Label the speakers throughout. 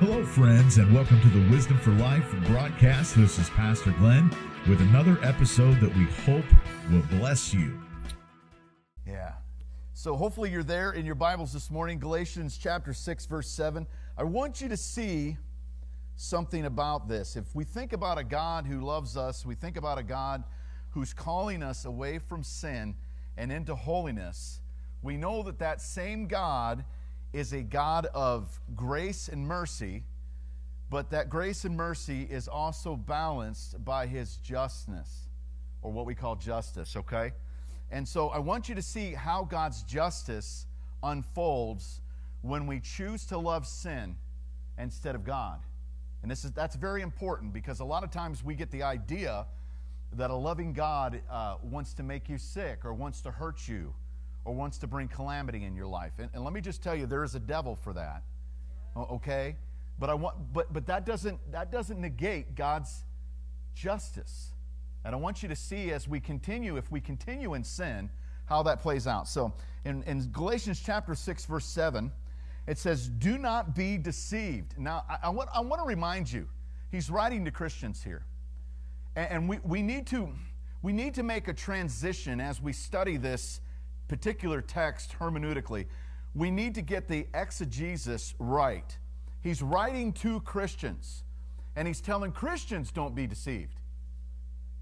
Speaker 1: Hello, friends, and welcome to the Wisdom for Life broadcast. This is Pastor Glenn with another episode that we hope will bless you.
Speaker 2: Yeah. So hopefully you're there in your Bibles this morning, Galatians chapter 6, verse 7. I want you to see something about this. If we think about a God who loves us, we think about a God who's calling us away from sin and into holiness, we know that that same God is a God of grace and mercy, but that grace and mercy is also balanced by his justness, or what we call justice, okay? And so I want you to see how God's justice unfolds when we choose to love sin instead of God. And this is that's very important because a lot of times we get the idea that a loving God uh, wants to make you sick or wants to hurt you or wants to bring calamity in your life. And, and let me just tell you, there is a devil for that. Okay? But I want but but that doesn't that doesn't negate God's justice. And I want you to see as we continue, if we continue in sin, how that plays out. So in, in Galatians chapter 6, verse 7, it says, Do not be deceived. Now, I, I want, I want to remind you, he's writing to Christians here. And, and we, we, need to, we need to make a transition as we study this particular text hermeneutically. We need to get the exegesis right. He's writing to Christians, and he's telling Christians don't be deceived.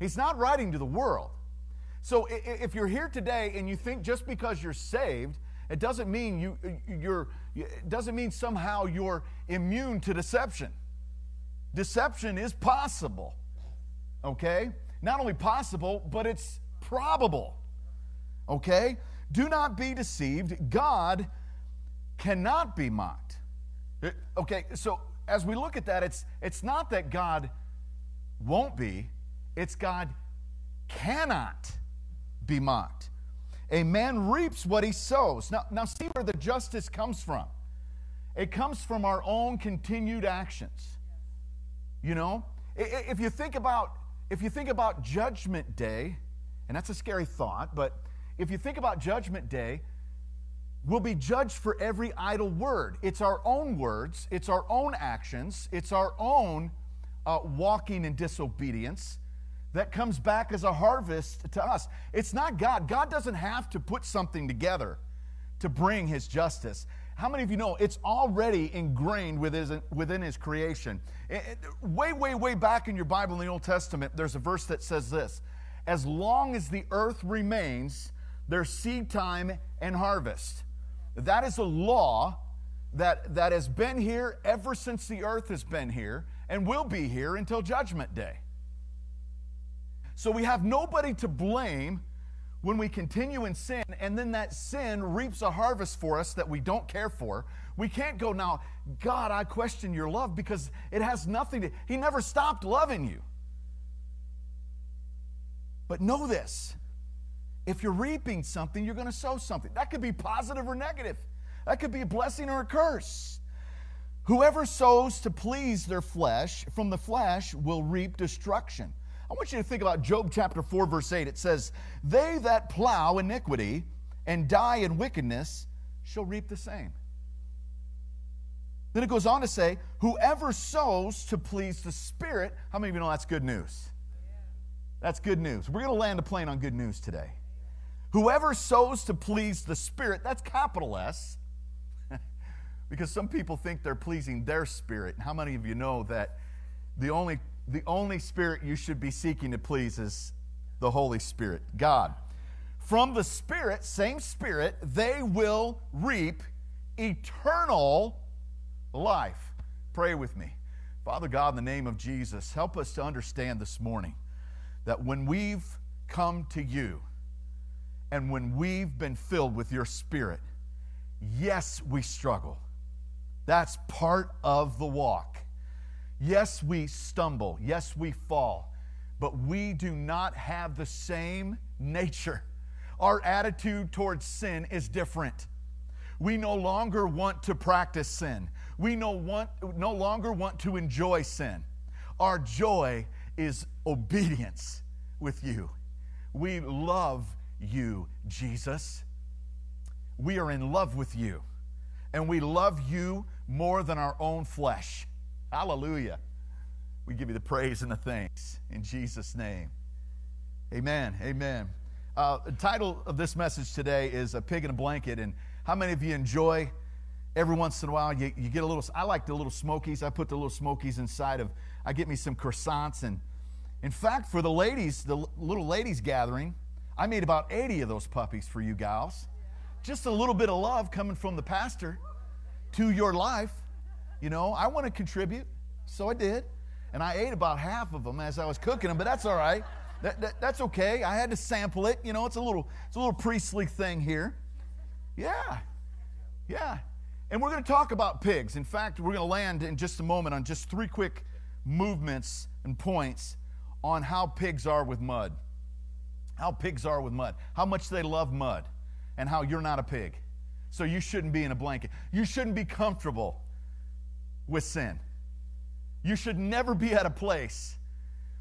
Speaker 2: He's not writing to the world. So if you're here today and you think just because you're saved, it doesn't mean you uh, you're it doesn't mean somehow you're immune to deception. Deception is possible. Okay? Not only possible, but it's probable. Okay? Do not be deceived. God cannot be mocked. Okay, so as we look at that, it's it's not that God won't be, it's God cannot be mocked. A man reaps what he sows. Now, now see where the justice comes from. It comes from our own continued actions. You know, if you think about if you think about judgment day, and that's a scary thought, but if you think about judgment day, we'll be judged for every idle word. It's our own words, it's our own actions, it's our own uh, walking in disobedience that comes back as a harvest to us. It's not God. God doesn't have to put something together to bring his justice. How many of you know it's already ingrained within his, within his creation? It, it, way, way, way back in your Bible in the Old Testament, there's a verse that says this As long as the earth remains, there's seed time and harvest. That is a law that, that has been here ever since the earth has been here and will be here until Judgment Day. So we have nobody to blame when we continue in sin and then that sin reaps a harvest for us that we don't care for. We can't go now, God, I question your love because it has nothing to, He never stopped loving you. But know this if you're reaping something, you're going to sow something. That could be positive or negative, that could be a blessing or a curse. Whoever sows to please their flesh from the flesh will reap destruction. I want you to think about Job chapter 4, verse 8. It says, They that plow iniquity and die in wickedness shall reap the same. Then it goes on to say, Whoever sows to please the Spirit, how many of you know that's good news? That's good news. We're going to land a plane on good news today. Whoever sows to please the Spirit, that's capital S, because some people think they're pleasing their spirit. How many of you know that the only the only spirit you should be seeking to please is the Holy Spirit, God. From the Spirit, same Spirit, they will reap eternal life. Pray with me. Father God, in the name of Jesus, help us to understand this morning that when we've come to you and when we've been filled with your Spirit, yes, we struggle. That's part of the walk. Yes, we stumble. Yes, we fall. But we do not have the same nature. Our attitude towards sin is different. We no longer want to practice sin. We no, want, no longer want to enjoy sin. Our joy is obedience with you. We love you, Jesus. We are in love with you. and we love you more than our own flesh. Hallelujah. We give you the praise and the thanks in Jesus' name. Amen. Amen. Uh, the title of this message today is A Pig in a Blanket. And how many of you enjoy every once in a while you, you get a little, I like the little smokies. I put the little smokies inside of, I get me some croissants. And in fact, for the ladies, the little ladies gathering, I made about 80 of those puppies for you gals. Just a little bit of love coming from the pastor to your life. You know, I want to contribute, so I did. And I ate about half of them as I was cooking them, but that's all right. That, that, that's okay. I had to sample it. You know, it's a little, it's a little priestly thing here. Yeah, yeah. And we're going to talk about pigs. In fact, we're going to land in just a moment on just three quick movements and points on how pigs are with mud. How pigs are with mud. How much they love mud. And how you're not a pig. So you shouldn't be in a blanket. You shouldn't be comfortable with sin. You should never be at a place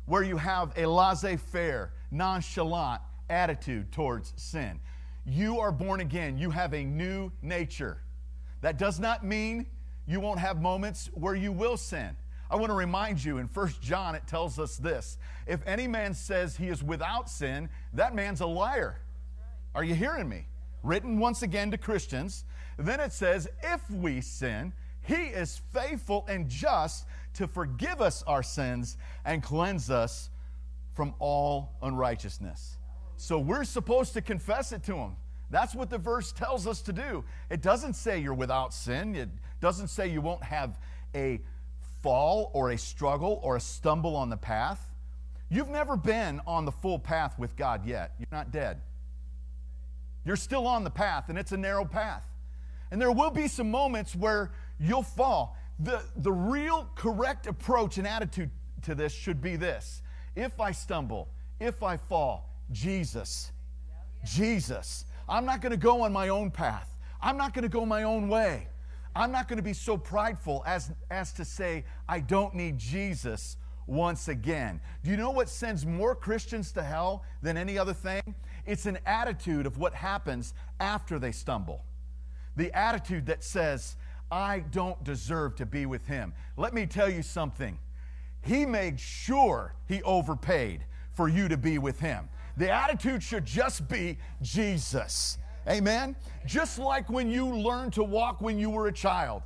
Speaker 2: where you have a laissez faire, nonchalant attitude towards sin. You are born again, you have a new nature. That does not mean you won't have moments where you will sin. I want to remind you in 1 John, it tells us this if any man says he is without sin, that man's a liar. Are you hearing me? Written once again to Christians. Then it says, if we sin, he is faithful and just to forgive us our sins and cleanse us from all unrighteousness. So we're supposed to confess it to Him. That's what the verse tells us to do. It doesn't say you're without sin, it doesn't say you won't have a fall or a struggle or a stumble on the path. You've never been on the full path with God yet. You're not dead. You're still on the path, and it's a narrow path. And there will be some moments where you'll fall. The, the real correct approach and attitude to this should be this if I stumble, if I fall, Jesus, Jesus. I'm not going to go on my own path. I'm not going to go my own way. I'm not going to be so prideful as, as to say, I don't need Jesus once again. Do you know what sends more Christians to hell than any other thing? It's an attitude of what happens after they stumble. The attitude that says, I don't deserve to be with him. Let me tell you something. He made sure he overpaid for you to be with him. The attitude should just be Jesus. Amen? Just like when you learned to walk when you were a child.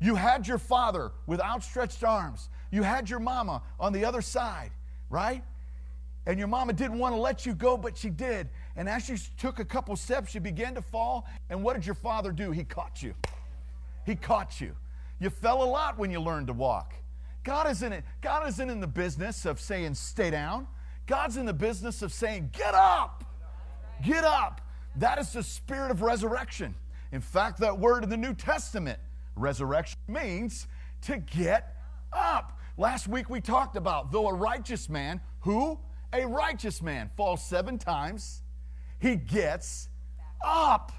Speaker 2: You had your father with outstretched arms. You had your mama on the other side, right? And your mama didn't want to let you go, but she did. And as you took a couple steps, you began to fall. And what did your father do? He caught you. He caught you. You fell a lot when you learned to walk. God isn't, God isn't in the business of saying, stay down. God's in the business of saying, get up. Get up. That is the spirit of resurrection. In fact, that word in the New Testament, resurrection, means to get up. Last week we talked about, though a righteous man, who? A righteous man falls seven times, he gets up.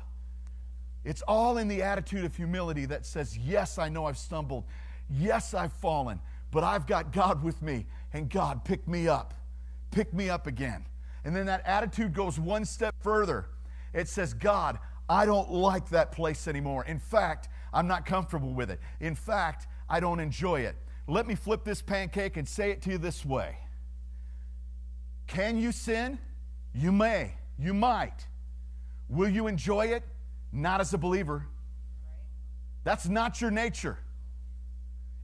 Speaker 2: It's all in the attitude of humility that says, Yes, I know I've stumbled. Yes, I've fallen, but I've got God with me, and God pick me up. Pick me up again. And then that attitude goes one step further. It says, God, I don't like that place anymore. In fact, I'm not comfortable with it. In fact, I don't enjoy it. Let me flip this pancake and say it to you this way Can you sin? You may. You might. Will you enjoy it? Not as a believer. That's not your nature.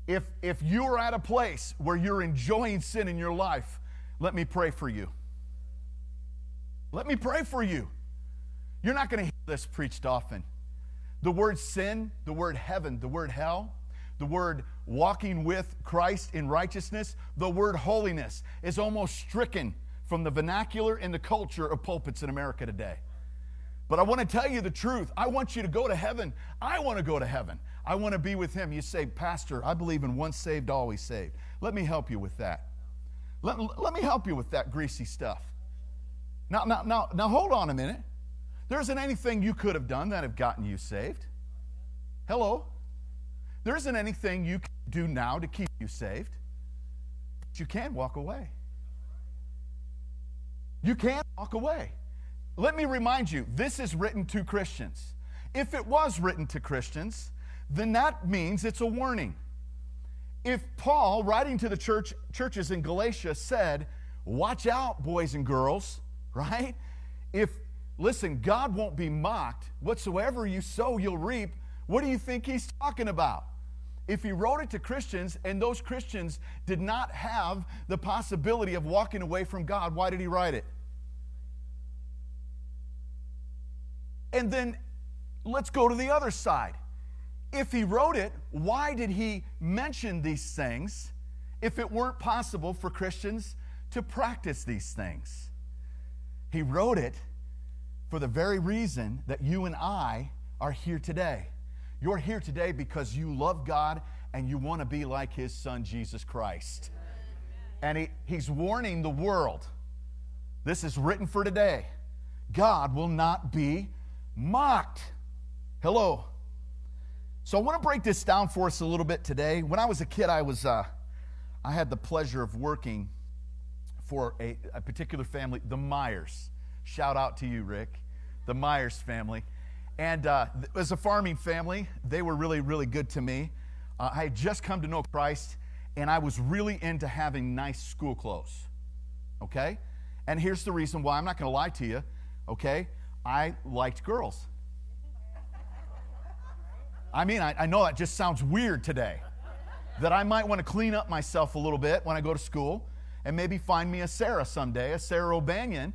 Speaker 2: If, if you are at a place where you're enjoying sin in your life, let me pray for you. Let me pray for you. You're not going to hear this preached often. The word sin, the word heaven, the word hell, the word walking with Christ in righteousness, the word holiness is almost stricken from the vernacular and the culture of pulpits in America today. But I want to tell you the truth. I want you to go to heaven. I want to go to heaven. I want to be with Him. You say, Pastor, I believe in once saved, always saved. Let me help you with that. Let, let me help you with that greasy stuff. Now, now, now, now, hold on a minute. There isn't anything you could have done that have gotten you saved. Hello? There isn't anything you can do now to keep you saved. But you can walk away. You can walk away. Let me remind you this is written to Christians. If it was written to Christians, then that means it's a warning. If Paul, writing to the church, churches in Galatia, said, Watch out, boys and girls, right? If, listen, God won't be mocked. Whatsoever you sow, you'll reap. What do you think he's talking about? If he wrote it to Christians and those Christians did not have the possibility of walking away from God, why did he write it? And then let's go to the other side. If he wrote it, why did he mention these things if it weren't possible for Christians to practice these things? He wrote it for the very reason that you and I are here today. You're here today because you love God and you want to be like his son, Jesus Christ. And he, he's warning the world this is written for today. God will not be mocked. Hello. So I want to break this down for us a little bit today. When I was a kid, I was uh, I had the pleasure of working for a, a particular family, the Myers. Shout out to you, Rick, the Myers family. And uh, as a farming family, they were really, really good to me. Uh, I had just come to know Christ, and I was really into having nice school clothes. Okay? And here's the reason why I'm not going to lie to you. Okay? I liked girls. I mean, I, I know that just sounds weird today. That I might want to clean up myself a little bit when I go to school and maybe find me a Sarah someday, a Sarah O'Banion.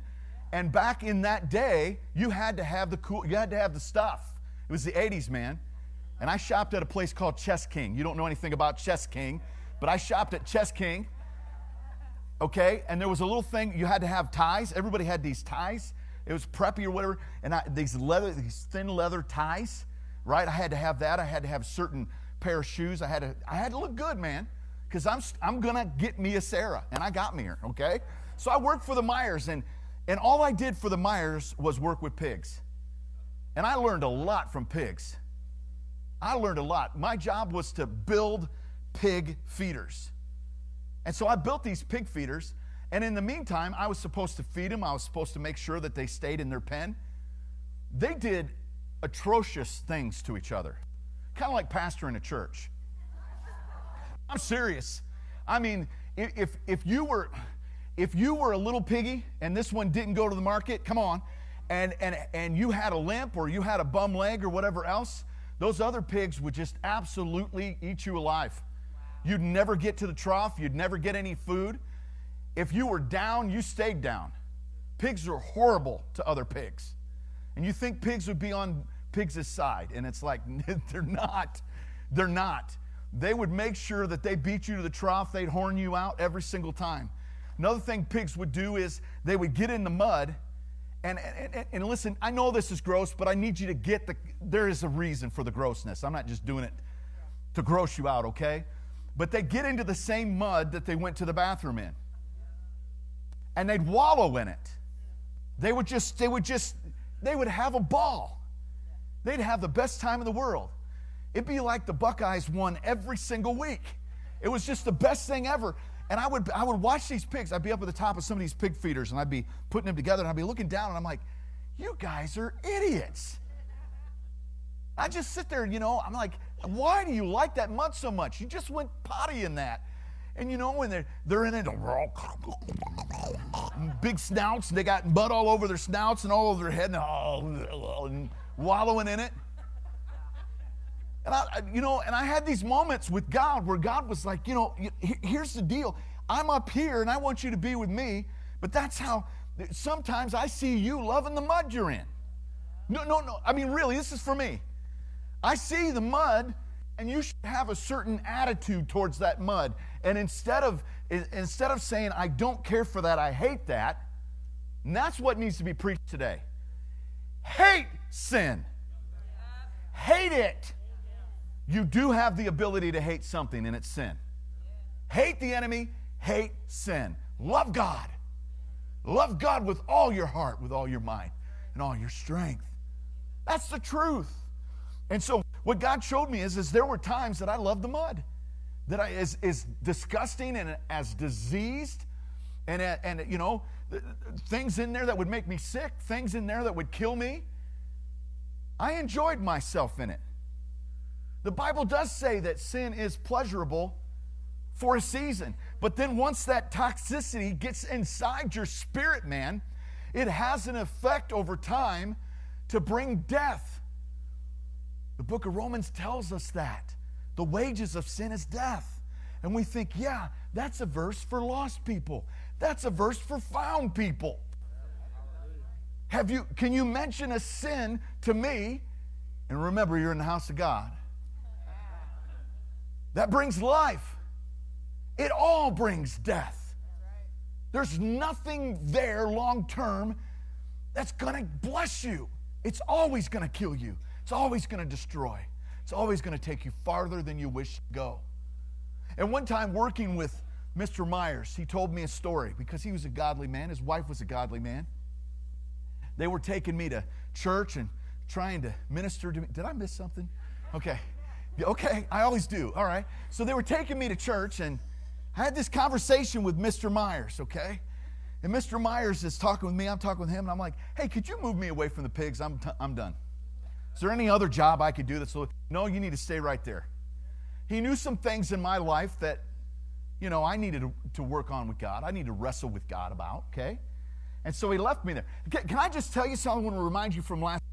Speaker 2: And back in that day, you had to have the cool, you had to have the stuff. It was the 80s, man. And I shopped at a place called Chess King. You don't know anything about Chess King, but I shopped at Chess King. Okay, and there was a little thing you had to have ties. Everybody had these ties. It was preppy or whatever, and I, these leather, these thin leather ties right? I had to have that. I had to have certain pair of shoes. I had to, I had to look good, man, because I'm, I'm going to get me a Sarah, and I got me her, okay? So I worked for the Myers, and, and all I did for the Myers was work with pigs. And I learned a lot from pigs. I learned a lot. My job was to build pig feeders. And so I built these pig feeders, and in the meantime, I was supposed to feed them. I was supposed to make sure that they stayed in their pen. They did atrocious things to each other, kind of like pastor in a church. I'm serious. I mean, if, if you were if you were a little piggy and this one didn't go to the market, come on, and, and, and you had a limp or you had a bum leg or whatever else, those other pigs would just absolutely eat you alive. You'd never get to the trough, you'd never get any food. If you were down, you stayed down. Pigs are horrible to other pigs. And you think pigs would be on pigs' side, and it's like, they're not. They're not. They would make sure that they beat you to the trough, they'd horn you out every single time. Another thing pigs would do is they would get in the mud. And, and, and listen, I know this is gross, but I need you to get the, there is a reason for the grossness. I'm not just doing it to gross you out, okay? But they get into the same mud that they went to the bathroom in. And they'd wallow in it. They would just, they would just, they would have a ball. They'd have the best time in the world. It'd be like the Buckeyes won every single week. It was just the best thing ever. And I would, I would watch these pigs. I'd be up at the top of some of these pig feeders and I'd be putting them together and I'd be looking down and I'm like, you guys are idiots. I just sit there, you know, I'm like, why do you like that mud so much? You just went potty in that. And you know, when they're, they're in it, big snouts, they got mud all over their snouts and all over their head and, oh, and wallowing in it. And I, you know, and I had these moments with God where God was like, you know, here's the deal. I'm up here and I want you to be with me, but that's how sometimes I see you loving the mud you're in. No, no, no. I mean, really, this is for me. I see the mud and you should have a certain attitude towards that mud. And instead of instead of saying I don't care for that, I hate that, and that's what needs to be preached today. Hate sin. Hate it. You do have the ability to hate something, and it's sin. Hate the enemy, hate sin. Love God. Love God with all your heart, with all your mind, and all your strength. That's the truth. And so what God showed me is, is there were times that I loved the mud, that I is, is disgusting and as diseased, and, and you know, things in there that would make me sick, things in there that would kill me. I enjoyed myself in it. The Bible does say that sin is pleasurable for a season, but then once that toxicity gets inside your spirit, man, it has an effect over time to bring death. The book of Romans tells us that. The wages of sin is death. And we think, yeah, that's a verse for lost people. That's a verse for found people. Have you can you mention a sin to me? And remember you're in the house of God. That brings life. It all brings death. There's nothing there long term that's going to bless you. It's always going to kill you. It's always going to destroy. It's always going to take you farther than you wish to go. And one time working with Mr. Myers, he told me a story because he was a godly man. His wife was a godly man. They were taking me to church and trying to minister to me. Did I miss something? Okay. Okay, I always do. All right. So they were taking me to church and I had this conversation with Mr. Myers, okay? And Mr. Myers is talking with me, I'm talking with him, and I'm like, hey, could you move me away from the pigs? I'm, t- I'm done. Is there any other job I could do that's no, you need to stay right there. He knew some things in my life that, you know, I needed to, work on with God. I need to wrestle with God about, okay? And so he left me there. Can I just tell you something I want to remind you from last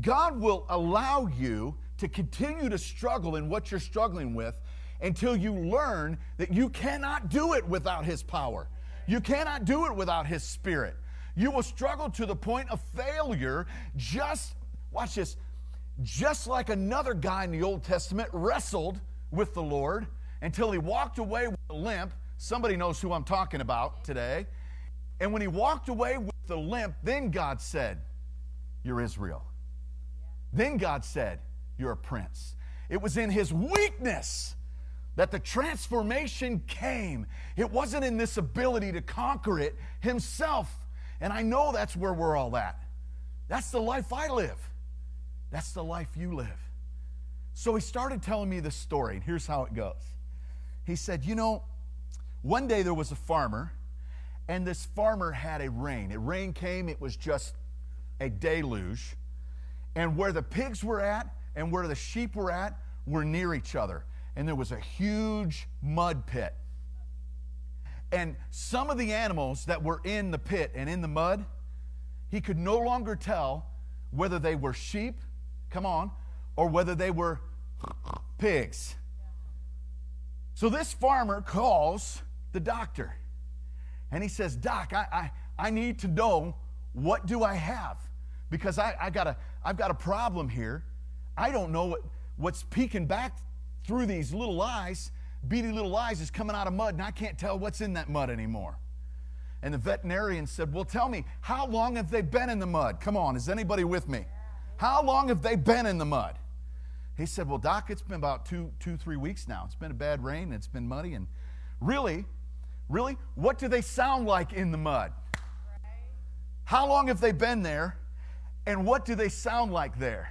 Speaker 2: God will allow you to continue to struggle in what you're struggling with until you learn that you cannot do it without his power. You cannot do it without his spirit. You will struggle to the point of failure just Watch this. Just like another guy in the Old Testament wrestled with the Lord until he walked away with a limp. Somebody knows who I'm talking about today. And when he walked away with the limp, then God said, You're Israel. Then God said, You're a prince. It was in his weakness that the transformation came. It wasn't in this ability to conquer it himself. And I know that's where we're all at. That's the life I live. That's the life you live. So he started telling me this story, and here's how it goes. He said, You know, one day there was a farmer, and this farmer had a rain. A rain came, it was just a deluge. And where the pigs were at and where the sheep were at were near each other. And there was a huge mud pit. And some of the animals that were in the pit and in the mud, he could no longer tell whether they were sheep Come on. Or whether they were pigs. So this farmer calls the doctor and he says, Doc, I, I, I need to know what do I have? Because I, I got a, I've got a problem here. I don't know what, what's peeking back through these little eyes, beady little eyes, is coming out of mud, and I can't tell what's in that mud anymore. And the veterinarian said, Well, tell me, how long have they been in the mud? Come on, is anybody with me? How long have they been in the mud? He said, Well, Doc, it's been about two, two, three weeks now. It's been a bad rain, it's been muddy. And really, really, what do they sound like in the mud? How long have they been there? And what do they sound like there?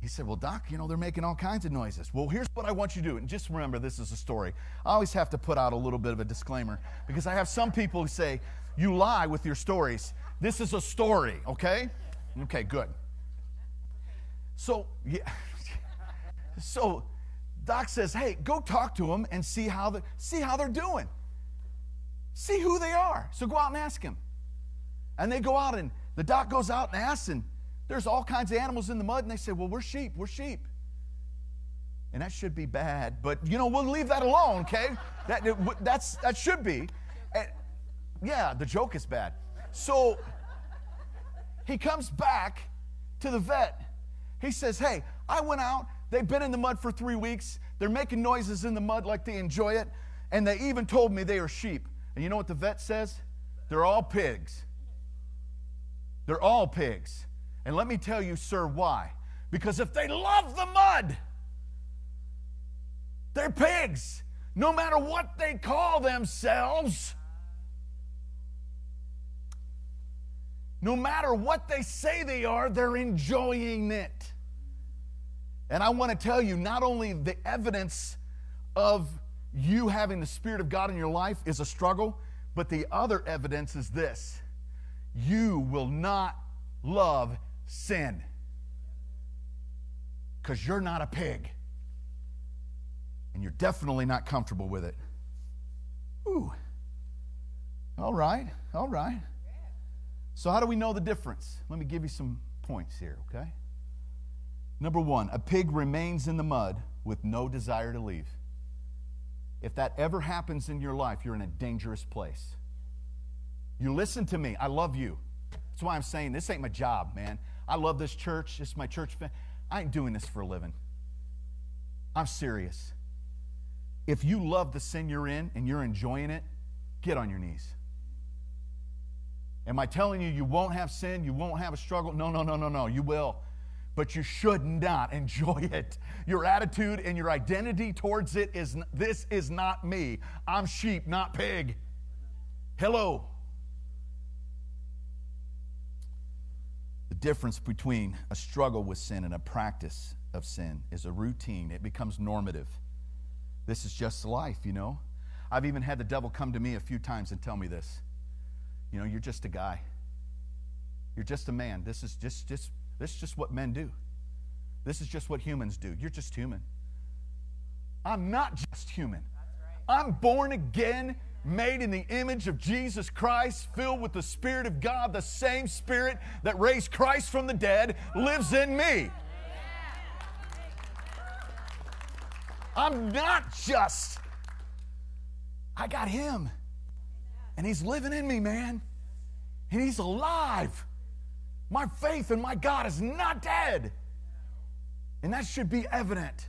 Speaker 2: He said, Well, Doc, you know, they're making all kinds of noises. Well, here's what I want you to do. And just remember, this is a story. I always have to put out a little bit of a disclaimer because I have some people who say, You lie with your stories. This is a story, okay? Okay, good. So, yeah. So, Doc says, "Hey, go talk to them and see how the see how they're doing. See who they are. So go out and ask him. And they go out and the doc goes out and asks and there's all kinds of animals in the mud and they say, "Well, we're sheep. We're sheep." And that should be bad, but you know, we'll leave that alone, okay? That that's that should be. And, yeah, the joke is bad. So he comes back to the vet. He says, Hey, I went out. They've been in the mud for three weeks. They're making noises in the mud like they enjoy it. And they even told me they are sheep. And you know what the vet says? They're all pigs. They're all pigs. And let me tell you, sir, why? Because if they love the mud, they're pigs. No matter what they call themselves, No matter what they say they are, they're enjoying it. And I want to tell you not only the evidence of you having the Spirit of God in your life is a struggle, but the other evidence is this you will not love sin. Because you're not a pig. And you're definitely not comfortable with it. Ooh. All right, all right. So, how do we know the difference? Let me give you some points here, okay? Number one, a pig remains in the mud with no desire to leave. If that ever happens in your life, you're in a dangerous place. You listen to me. I love you. That's why I'm saying this ain't my job, man. I love this church. It's my church. I ain't doing this for a living. I'm serious. If you love the sin you're in and you're enjoying it, get on your knees. Am I telling you you won't have sin? You won't have a struggle? No, no, no, no, no. You will but you should not enjoy it. Your attitude and your identity towards it is this is not me. I'm sheep, not pig. Hello. Difference between a struggle with sin and a practice of sin is a routine, it becomes normative. This is just life, you know. I've even had the devil come to me a few times and tell me this. You know, you're just a guy. You're just a man. This is just just this is just what men do. This is just what humans do. You're just human. I'm not just human. I'm born again, made in the image of Jesus Christ, filled with the Spirit of God. The same Spirit that raised Christ from the dead lives in me. I'm not just, I got Him. And He's living in me, man. And He's alive. My faith in my God is not dead. And that should be evident.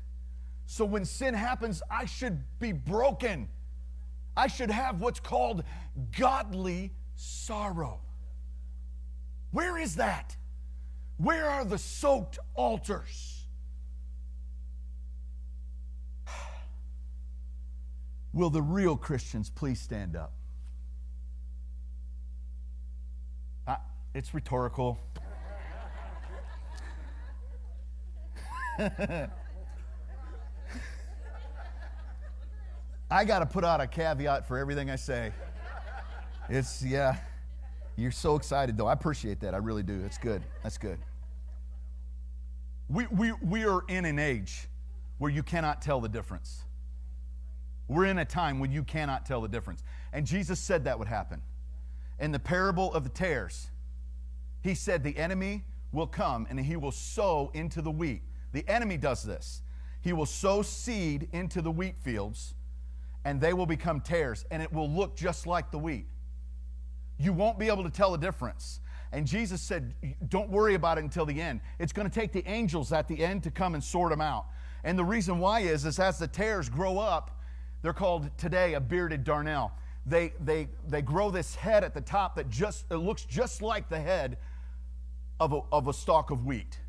Speaker 2: So when sin happens, I should be broken. I should have what's called godly sorrow. Where is that? Where are the soaked altars? Will the real Christians please stand up? Uh, it's rhetorical. I got to put out a caveat for everything I say. It's, yeah, you're so excited though. I appreciate that. I really do. That's good. That's good. We, we, we are in an age where you cannot tell the difference. We're in a time when you cannot tell the difference. And Jesus said that would happen. In the parable of the tares, he said the enemy will come and he will sow into the wheat. The enemy does this. He will sow seed into the wheat fields, and they will become tares, and it will look just like the wheat. You won't be able to tell the difference. And Jesus said, Don't worry about it until the end. It's going to take the angels at the end to come and sort them out. And the reason why is, is as the tares grow up, they're called today a bearded darnel. They, they, they grow this head at the top that just it looks just like the head of a, of a stalk of wheat.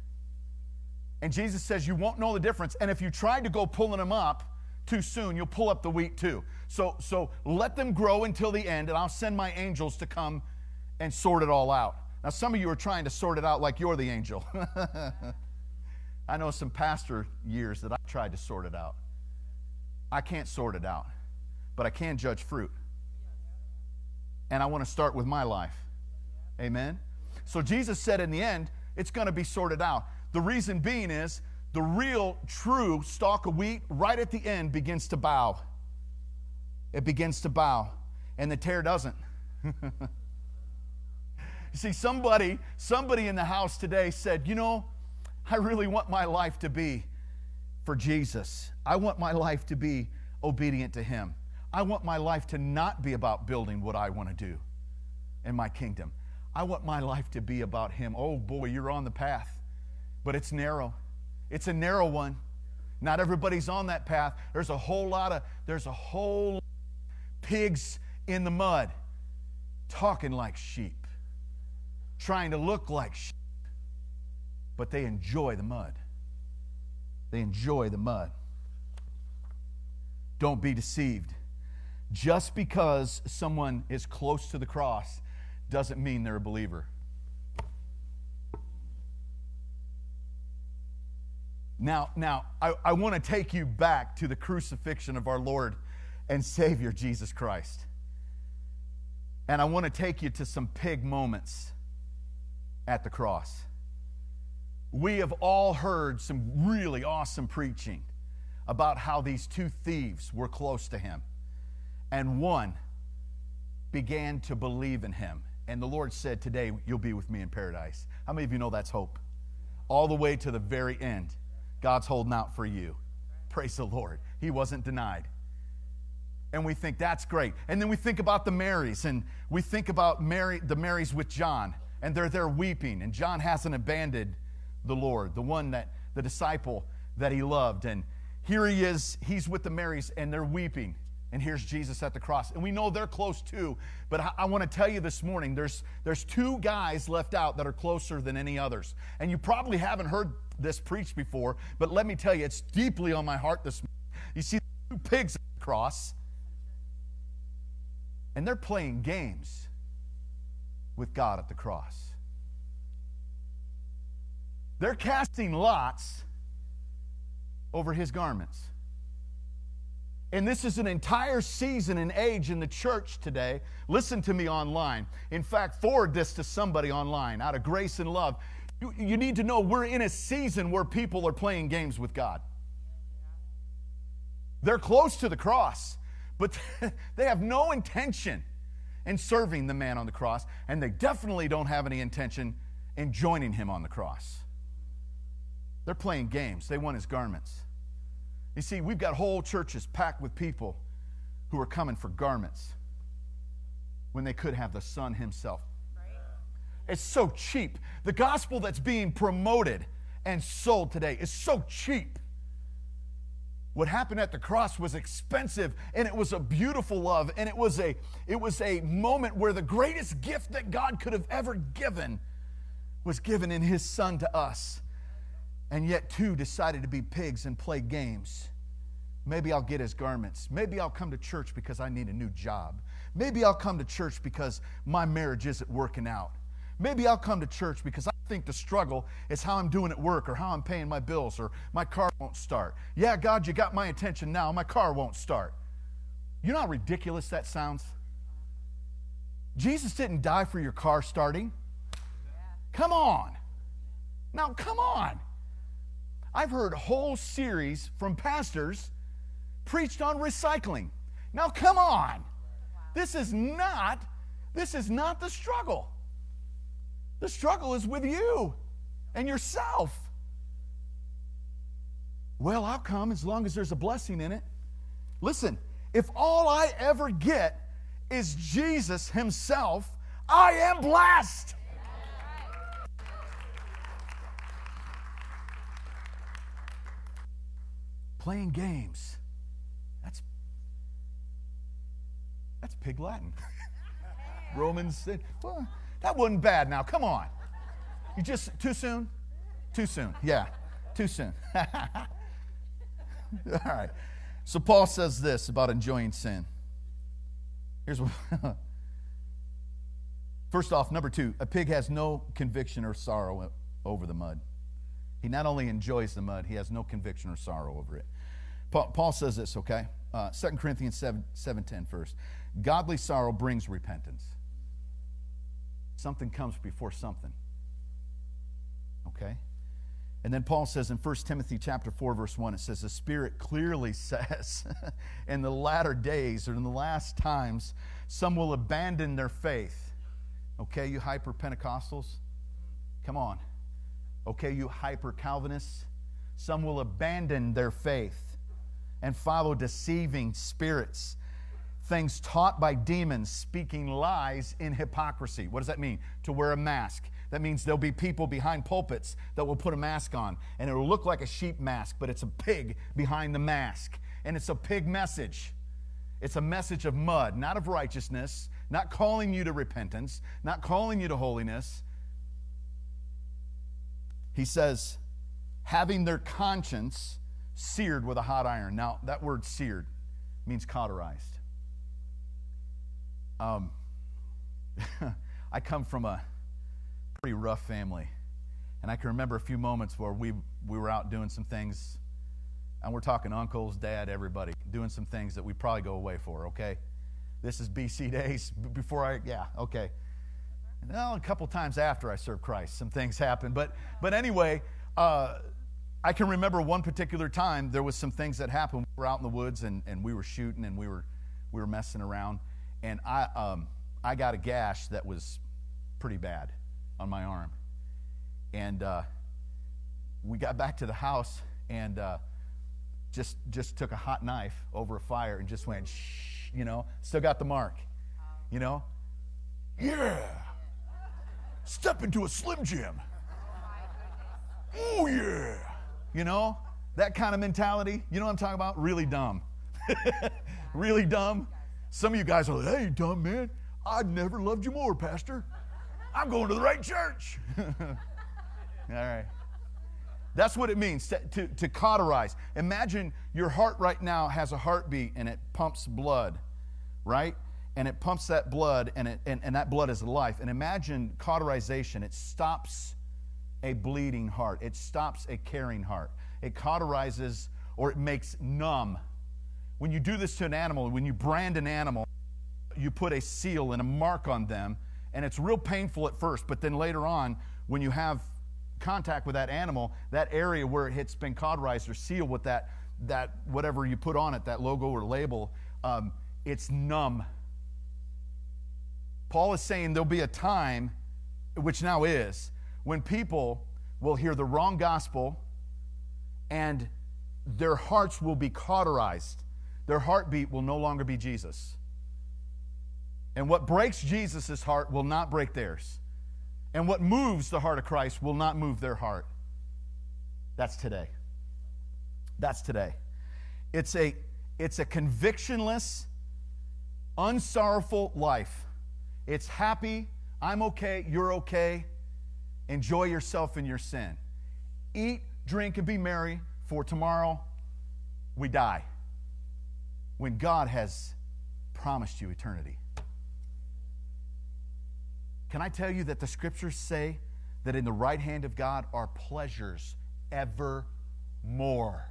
Speaker 2: And Jesus says you won't know the difference. And if you tried to go pulling them up too soon, you'll pull up the wheat too. So, so let them grow until the end, and I'll send my angels to come and sort it all out. Now, some of you are trying to sort it out like you're the angel. I know some pastor years that I tried to sort it out. I can't sort it out, but I can judge fruit. And I want to start with my life. Amen? So Jesus said in the end, it's going to be sorted out. The reason being is the real, true stalk of wheat right at the end begins to bow. It begins to bow, and the tare doesn't. You see, somebody, somebody in the house today said, you know, I really want my life to be for Jesus. I want my life to be obedient to Him. I want my life to not be about building what I want to do in my kingdom. I want my life to be about Him. Oh boy, you're on the path but it's narrow. It's a narrow one. Not everybody's on that path. There's a whole lot of there's a whole pigs in the mud talking like sheep, trying to look like sheep. But they enjoy the mud. They enjoy the mud. Don't be deceived. Just because someone is close to the cross doesn't mean they're a believer. Now, now I, I want to take you back to the crucifixion of our Lord and Savior Jesus Christ. And I want to take you to some pig moments at the cross. we have all heard some really awesome preaching about how these two thieves were close to him. And one began to believe in him. And the Lord said, Today you'll be with me in paradise. How many of you know that's hope? All the way to the very end, God's holding out for you. Praise the Lord. He wasn't denied. And we think that's great. And then we think about the Marys, and we think about Mary, the Marys with John, and they're there weeping, and John hasn't abandoned the Lord, the one that the disciple that he loved. And here he is, he's with the Marys, and they're weeping. And here's Jesus at the cross. And we know they're close too, but I, I want to tell you this morning there's, there's two guys left out that are closer than any others. And you probably haven't heard this preached before, but let me tell you, it's deeply on my heart this morning. You see two pigs at the cross, and they're playing games with God at the cross. They're casting lots over his garments. And this is an entire season and age in the church today. Listen to me online. In fact, forward this to somebody online out of grace and love. You, need to know we're in a season where people are playing games with God. They're close to the cross, but they have no intention in serving the man on the cross, and they definitely don't have any intention in joining him on the cross. They're playing games. They want his garments. You see, we've got whole churches packed with people who are coming for garments when they could have the Son himself. It's so cheap. The gospel that's being promoted and sold today is so cheap. What happened at the cross was expensive and it was a beautiful love and it was a it was a moment where the greatest gift that God could have ever given was given in his son to us and yet two decided to be pigs and play games. Maybe I'll get his garments. Maybe I'll come to church because I need a new job. Maybe I'll come to church because my marriage isn't working out. Maybe I'll come to church because I think the struggle is how I'm doing at work or how I'm paying my bills or my car won't start. Yeah, God, you got my attention now. My car won't start. You know how ridiculous that sounds? Jesus didn't die for your car starting. Come on. Now, come on. I've heard whole series from pastors preached on recycling. Now come on. This is not this is not the struggle. The struggle is with you and yourself. Well, I'll come as long as there's a blessing in it. Listen, if all I ever get is Jesus himself, I am blessed. playing games. That's that's pig Latin. Romans, well, that wasn't bad now. Come on. You just too soon? Too soon. Yeah. Too soon. All right. So Paul says this about enjoying sin. Here's what First off, number 2, a pig has no conviction or sorrow over the mud. He not only enjoys the mud, he has no conviction or sorrow over it. Paul, Paul says this, okay? Uh, 2 Corinthians 7, 7.10 first. Godly sorrow brings repentance. Something comes before something. Okay? And then Paul says in 1 Timothy chapter 4, verse 1, it says, The Spirit clearly says, in the latter days or in the last times, some will abandon their faith. Okay, you hyper Pentecostals? Come on. Okay, you hyper Calvinists? Some will abandon their faith and follow deceiving spirits, things taught by demons, speaking lies in hypocrisy. What does that mean? To wear a mask. That means there'll be people behind pulpits that will put a mask on, and it'll look like a sheep mask, but it's a pig behind the mask. And it's a pig message. It's a message of mud, not of righteousness, not calling you to repentance, not calling you to holiness. He says, having their conscience seared with a hot iron. Now, that word seared means cauterized. Um, I come from a pretty rough family. And I can remember a few moments where we, we were out doing some things, and we're talking uncles, dad, everybody, doing some things that we probably go away for, okay? This is BC days, before I, yeah, okay. Well, a couple times after I served Christ, some things happened. But, but anyway, uh, I can remember one particular time there was some things that happened. We were out in the woods and, and we were shooting and we were we were messing around, and I um, I got a gash that was pretty bad on my arm, and uh, we got back to the house and uh, just just took a hot knife over a fire and just went shh, you know, still got the mark, you know, yeah, step into a slim jim. Oh yeah, you know that kind of mentality. You know what I'm talking about? Really dumb. really dumb. Some of you guys are like, hey, dumb man, I'd never loved you more, Pastor. I'm going to the right church. All right. That's what it means to, to, to, cauterize. Imagine your heart right now has a heartbeat and it pumps blood, right? And it pumps that blood, and, it, and, and that blood is life. And imagine cauterization. It stops a bleeding heart, it stops a caring heart. It cauterizes or it makes numb when you do this to an animal, when you brand an animal, you put a seal and a mark on them, and it's real painful at first, but then later on, when you have contact with that animal, that area where it hits been cauterized or sealed with that, that whatever you put on it, that logo or label, um, it's numb. Paul is saying there'll be a time, which now is, when people will hear the wrong gospel and their hearts will be cauterized their heartbeat will no longer be Jesus. And what breaks Jesus' heart will not break theirs. And what moves the heart of Christ will not move their heart. That's today. That's today. It's a, it's a convictionless, unsorrowful life. It's happy, I'm okay, you're okay. Enjoy yourself in your sin. Eat, drink, and be merry, for tomorrow we die when God has promised you eternity. Can I tell you that the scriptures say that in the right hand of God are pleasures evermore?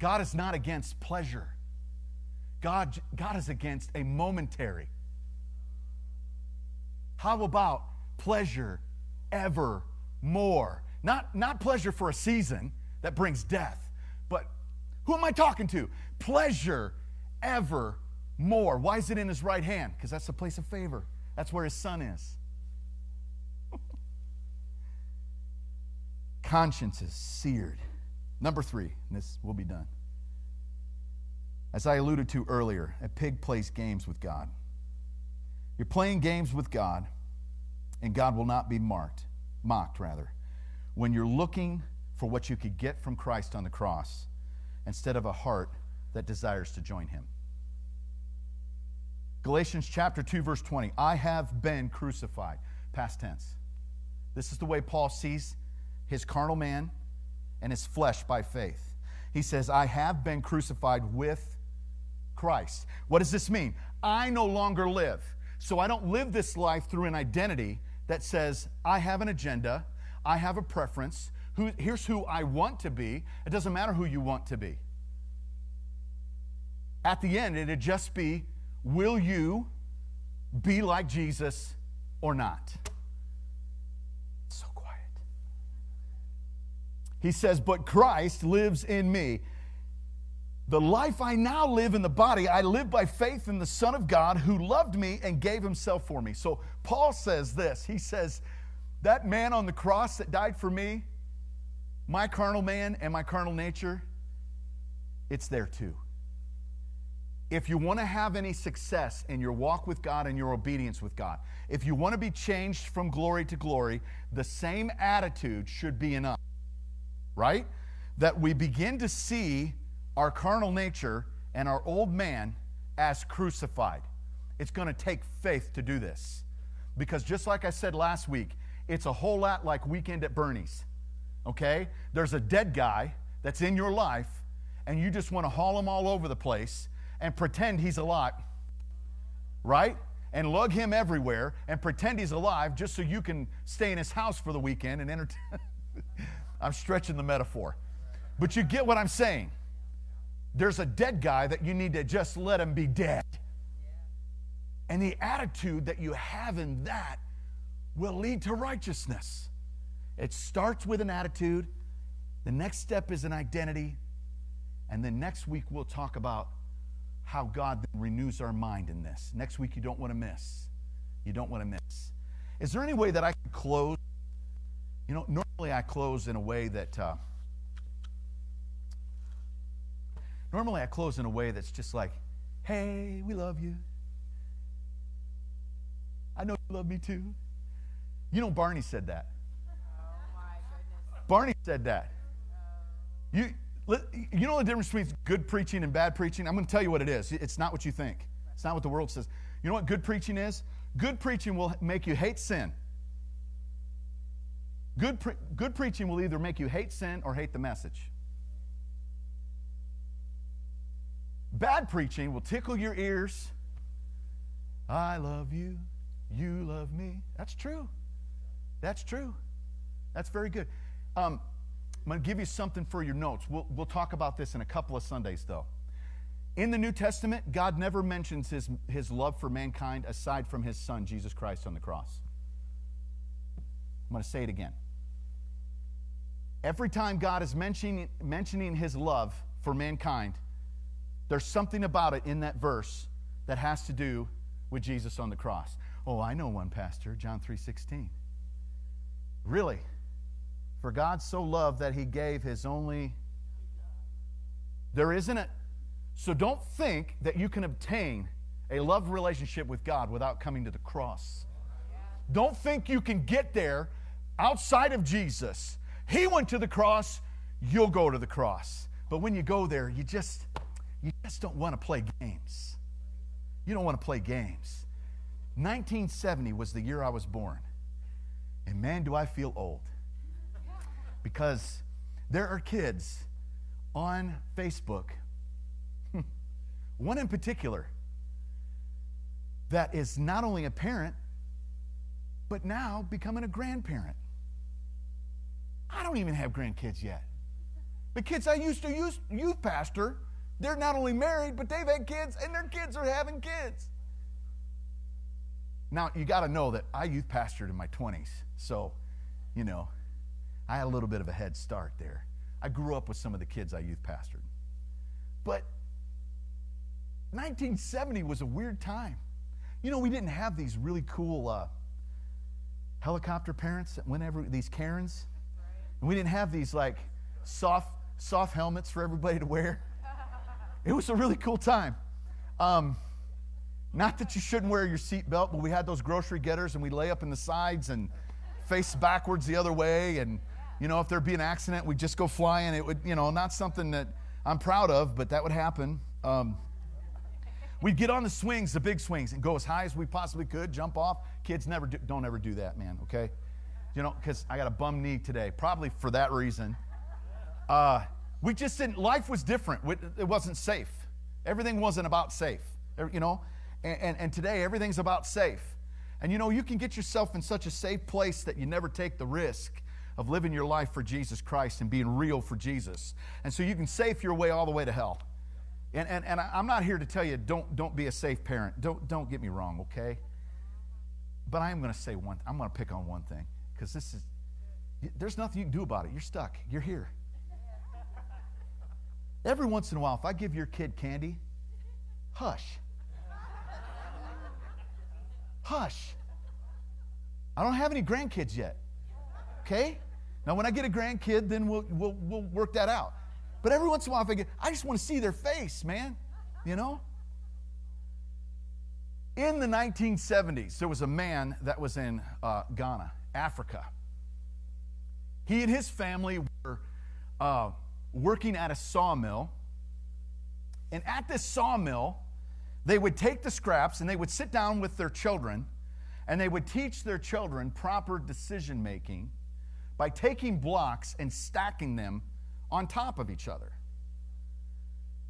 Speaker 2: God is not against pleasure. God, God is against a momentary. How about pleasure evermore? Not, not pleasure for a season that brings death, who am I talking to? Pleasure ever more. Why is it in his right hand? Because that's the place of favor. That's where his son is. Conscience is seared. Number three, this will be done. As I alluded to earlier, a pig plays games with God. You're playing games with God, and God will not be marked, mocked rather, when you're looking for what you could get from Christ on the cross instead of a heart that desires to join him. Galatians chapter 2 verse 20. I have been crucified. Past tense. This is the way Paul sees his carnal man and his flesh by faith. He says, I have been crucified with Christ. What does this mean? I no longer live. So I don't live this life through an identity that says, I have an agenda, I have a preference, who, here's who I want to be. It doesn't matter who you want to be. At the end, it'd just be will you be like Jesus or not? so quiet. He says, But Christ lives in me. The life I now live in the body, I live by faith in the Son of God who loved me and gave himself for me. So Paul says this He says, That man on the cross that died for me, my carnal man and my carnal nature, it's there too. If you want to have any success in your walk with God and your obedience with God, if you want to be changed from glory to glory, the same attitude should be us, right? That we begin to see our carnal nature and our old man as crucified. It's going to take faith to do this. Because just like I said last week, it's a whole lot like Weekend at Bernie's okay? There's a dead guy that's in your life, and you just want to haul him all over the place and pretend he's alive, right? And lug him everywhere and pretend he's alive just so you can stay in his house for the weekend and entertain. I'm stretching the metaphor. But you get what I'm saying. There's a dead guy that you need to just let him be dead. And the attitude that you have in that will lead to righteousness. It starts with an attitude. The next step is an identity. And then next week, we'll talk about how God renews our mind in this. Next week, you don't want to miss. You don't want to miss. Is there any way that I can close? You know, normally I close in a way that. Uh, normally I close in a way that's just like, hey, we love you. I know you love me too. You know, Barney said that. Barney said that. You, you know the difference between good preaching and bad preaching? I'm going to tell you what it is. It's not what you think, it's not what the world says. You know what good preaching is? Good preaching will make you hate sin. Good, pre- good preaching will either make you hate sin or hate the message. Bad preaching will tickle your ears. I love you. You love me. That's true. That's true. That's very good. Um, I'm going to give you something for your notes. We'll, we'll talk about this in a couple of Sundays, though. In the New Testament, God never mentions his, his love for mankind aside from his son, Jesus Christ, on the cross. I'm going to say it again. Every time God is mentioning, mentioning his love for mankind, there's something about it in that verse that has to do with Jesus on the cross. Oh, I know one, Pastor, John 3:16. Really? For God so loved that he gave his only There isn't it. So don't think that you can obtain a love relationship with God without coming to the cross. Don't think you can get there outside of Jesus. He went to the cross, you'll go to the cross. But when you go there, you just you just don't want to play games. You don't want to play games. 1970 was the year I was born. And man, do I feel old. Because there are kids on Facebook, one in particular, that is not only a parent, but now becoming a grandparent. I don't even have grandkids yet. The kids I used to use, youth pastor, they're not only married, but they've had kids, and their kids are having kids. Now, you got to know that I youth pastored in my 20s, so, you know, I had a little bit of a head start there. I grew up with some of the kids I youth pastored. But 1970 was a weird time. You know, we didn't have these really cool uh, helicopter parents whenever these Karens, and we didn't have these like soft soft helmets for everybody to wear. It was a really cool time. Um, not that you shouldn't wear your seatbelt, but we had those grocery getters and we lay up in the sides and face backwards the other way. And, you know, if there'd be an accident, we'd just go flying. It would, you know, not something that I'm proud of, but that would happen. Um, we'd get on the swings, the big swings, and go as high as we possibly could, jump off. Kids never do, don't ever do that, man, okay? You know, because I got a bum knee today, probably for that reason. Uh, we just didn't, life was different. It wasn't safe. Everything wasn't about safe, you know? And, and, and today, everything's about safe. And you know, you can get yourself in such a safe place that you never take the risk of living your life for Jesus Christ and being real for Jesus. And so you can safe your way all the way to hell. And, and, and I'm not here to tell you don't, don't be a safe parent. Don't, don't get me wrong, okay? But I am going to say one, I'm going to pick on one thing because this is, there's nothing you can do about it. You're stuck. You're here. Every once in a while, if I give your kid candy, hush. Hush. I don't have any grandkids yet. Okay? Now, when I get a grandkid, then we'll, we'll, we'll work that out. But every once in a while, I, get, I just want to see their face, man. You know? In the 1970s, there was a man that was in uh, Ghana, Africa. He and his family were uh, working at a sawmill. And at this sawmill, they would take the scraps and they would sit down with their children and they would teach their children proper decision making by taking blocks and stacking them on top of each other.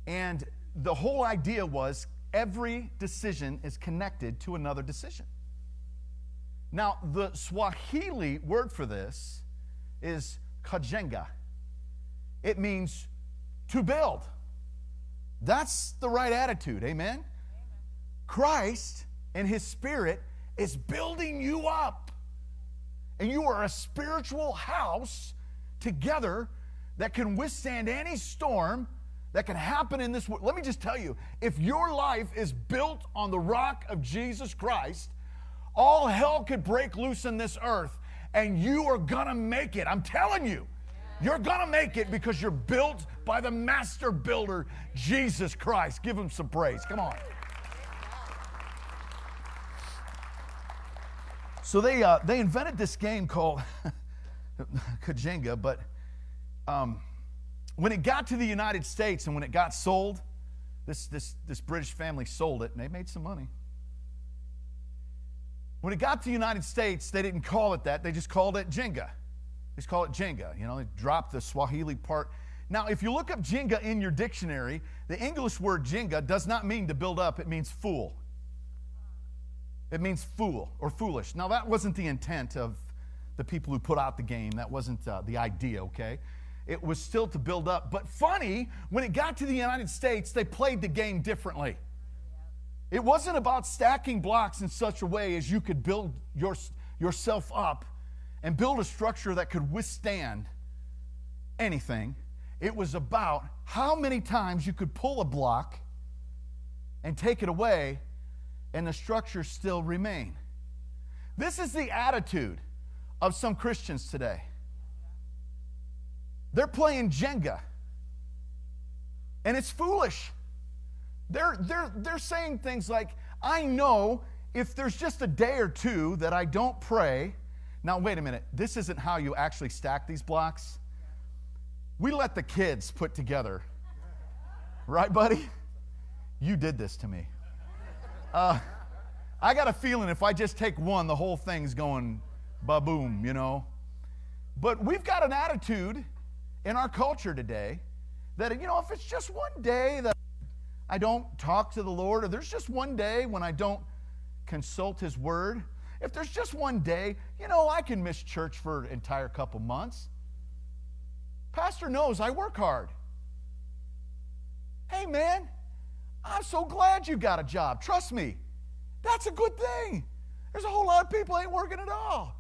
Speaker 2: And the whole idea was every decision is connected to another decision. Now, the Swahili word for this is kajenga. It means to build. That's the right attitude. Amen? Christ and His Spirit is building you up. And you are a spiritual house together that can withstand any storm that can happen in this world. Let me just tell you if your life is built on the rock of Jesus Christ, all hell could break loose in this earth, and you are gonna make it. I'm telling you. You're gonna make it because you're built by the master builder, Jesus Christ. Give him some praise. Come on. So they, uh, they invented this game called Kajenga, but um, when it got to the United States and when it got sold, this, this, this British family sold it and they made some money. When it got to the United States, they didn't call it that, they just called it Jenga. They just call it Jenga. You know, they dropped the Swahili part. Now, if you look up Jenga in your dictionary, the English word Jenga does not mean to build up, it means fool. It means fool or foolish. Now, that wasn't the intent of the people who put out the game. That wasn't uh, the idea, okay? It was still to build up. But funny, when it got to the United States, they played the game differently. It wasn't about stacking blocks in such a way as you could build your, yourself up and build a structure that could withstand anything. It was about how many times you could pull a block and take it away and the structure still remain. This is the attitude of some Christians today. They're playing Jenga, and it's foolish. They're, they're, they're saying things like, I know if there's just a day or two that I don't pray. Now, wait a minute. This isn't how you actually stack these blocks. We let the kids put together. Right, buddy? You did this to me. Uh, I got a feeling if I just take one, the whole thing's going ba boom, you know. But we've got an attitude in our culture today that, you know, if it's just one day that I don't talk to the Lord, or there's just one day when I don't consult His Word, if there's just one day, you know, I can miss church for an entire couple months. Pastor knows I work hard. Hey, man, I'm so glad you got a job. Trust me, that's a good thing. There's a whole lot of people ain't working at all.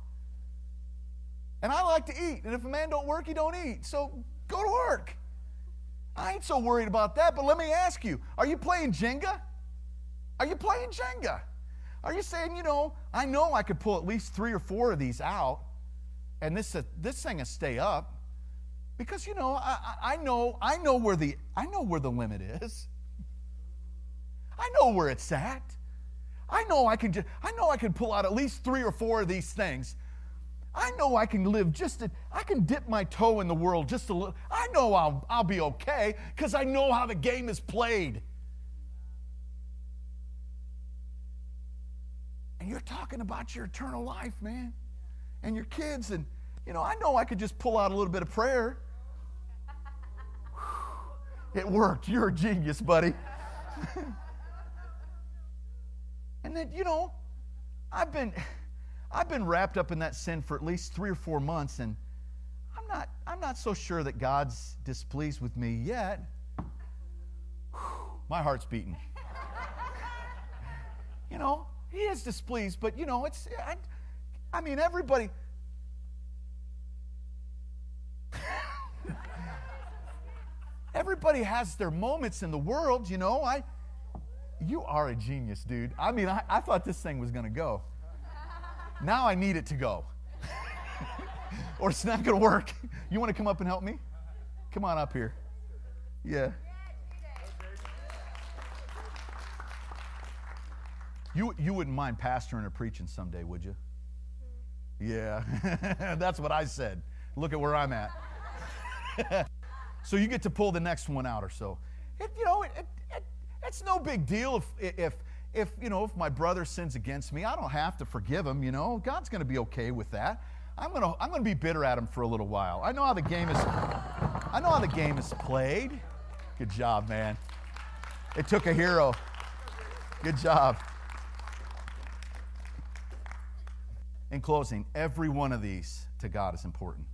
Speaker 2: And I like to eat. And if a man don't work, he don't eat. So go to work. I ain't so worried about that. But let me ask you, are you playing Jenga? Are you playing Jenga? Are you saying, you know, I know I could pull at least three or four of these out and this, uh, this thing will stay up? Because, you know, I, I, know, I know where the I know where the limit is. I know where it's at. I know I can just, I know I can pull out at least three or four of these things. I know I can live just a, I can dip my toe in the world just a little. I know I'll, I'll be okay because I know how the game is played. And you're talking about your eternal life, man, and your kids. And, you know, I know I could just pull out a little bit of prayer. It worked. You're a genius, buddy. And then, you know, I've been I've been wrapped up in that sin for at least three or four months, and I'm not I'm not so sure that God's displeased with me yet. Whew, my heart's beating. you know, he is displeased, but you know, it's I, I mean everybody everybody has their moments in the world, you know. I you are a genius, dude. I mean, I, I thought this thing was going to go. Now I need it to go. or it's not going to work. You want to come up and help me? Come on up here. Yeah. You, you wouldn't mind pastoring or preaching someday, would you? Yeah, that's what I said. Look at where I'm at. so you get to pull the next one out or so. It, you know, it, it, it's no big deal if, if, if, you know, if my brother sins against me, I don't have to forgive him, you know. God's going to be okay with that. I'm going to I'm going to be bitter at him for a little while. I know how the game is I know how the game is played. Good job, man. It took a hero. Good job. In closing, every one of these to God is important.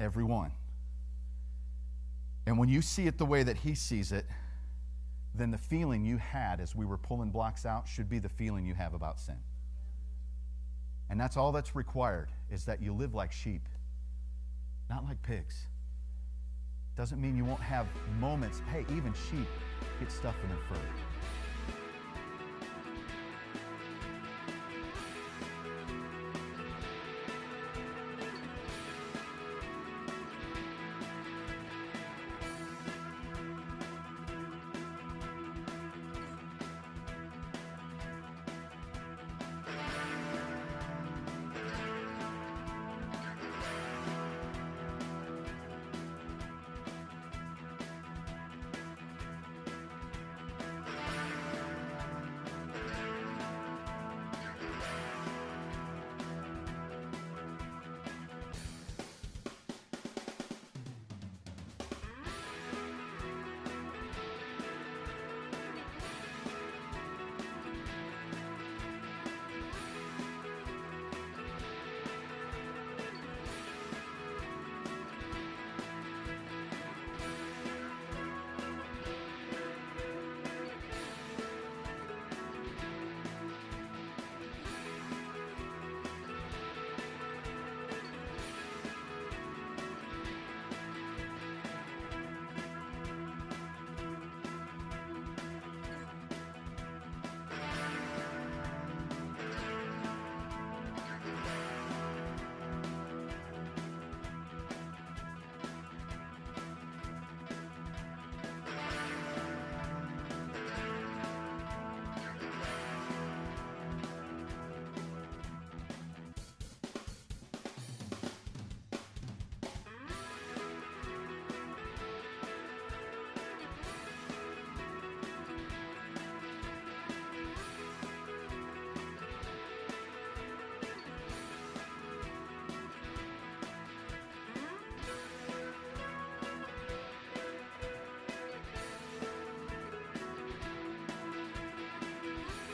Speaker 2: Every one. And when you see it the way that he sees it, then the feeling you had as we were pulling blocks out should be the feeling you have about sin. And that's all that's required is that you live like sheep, not like pigs. Doesn't mean you won't have moments. Hey, even sheep get stuff in their fur.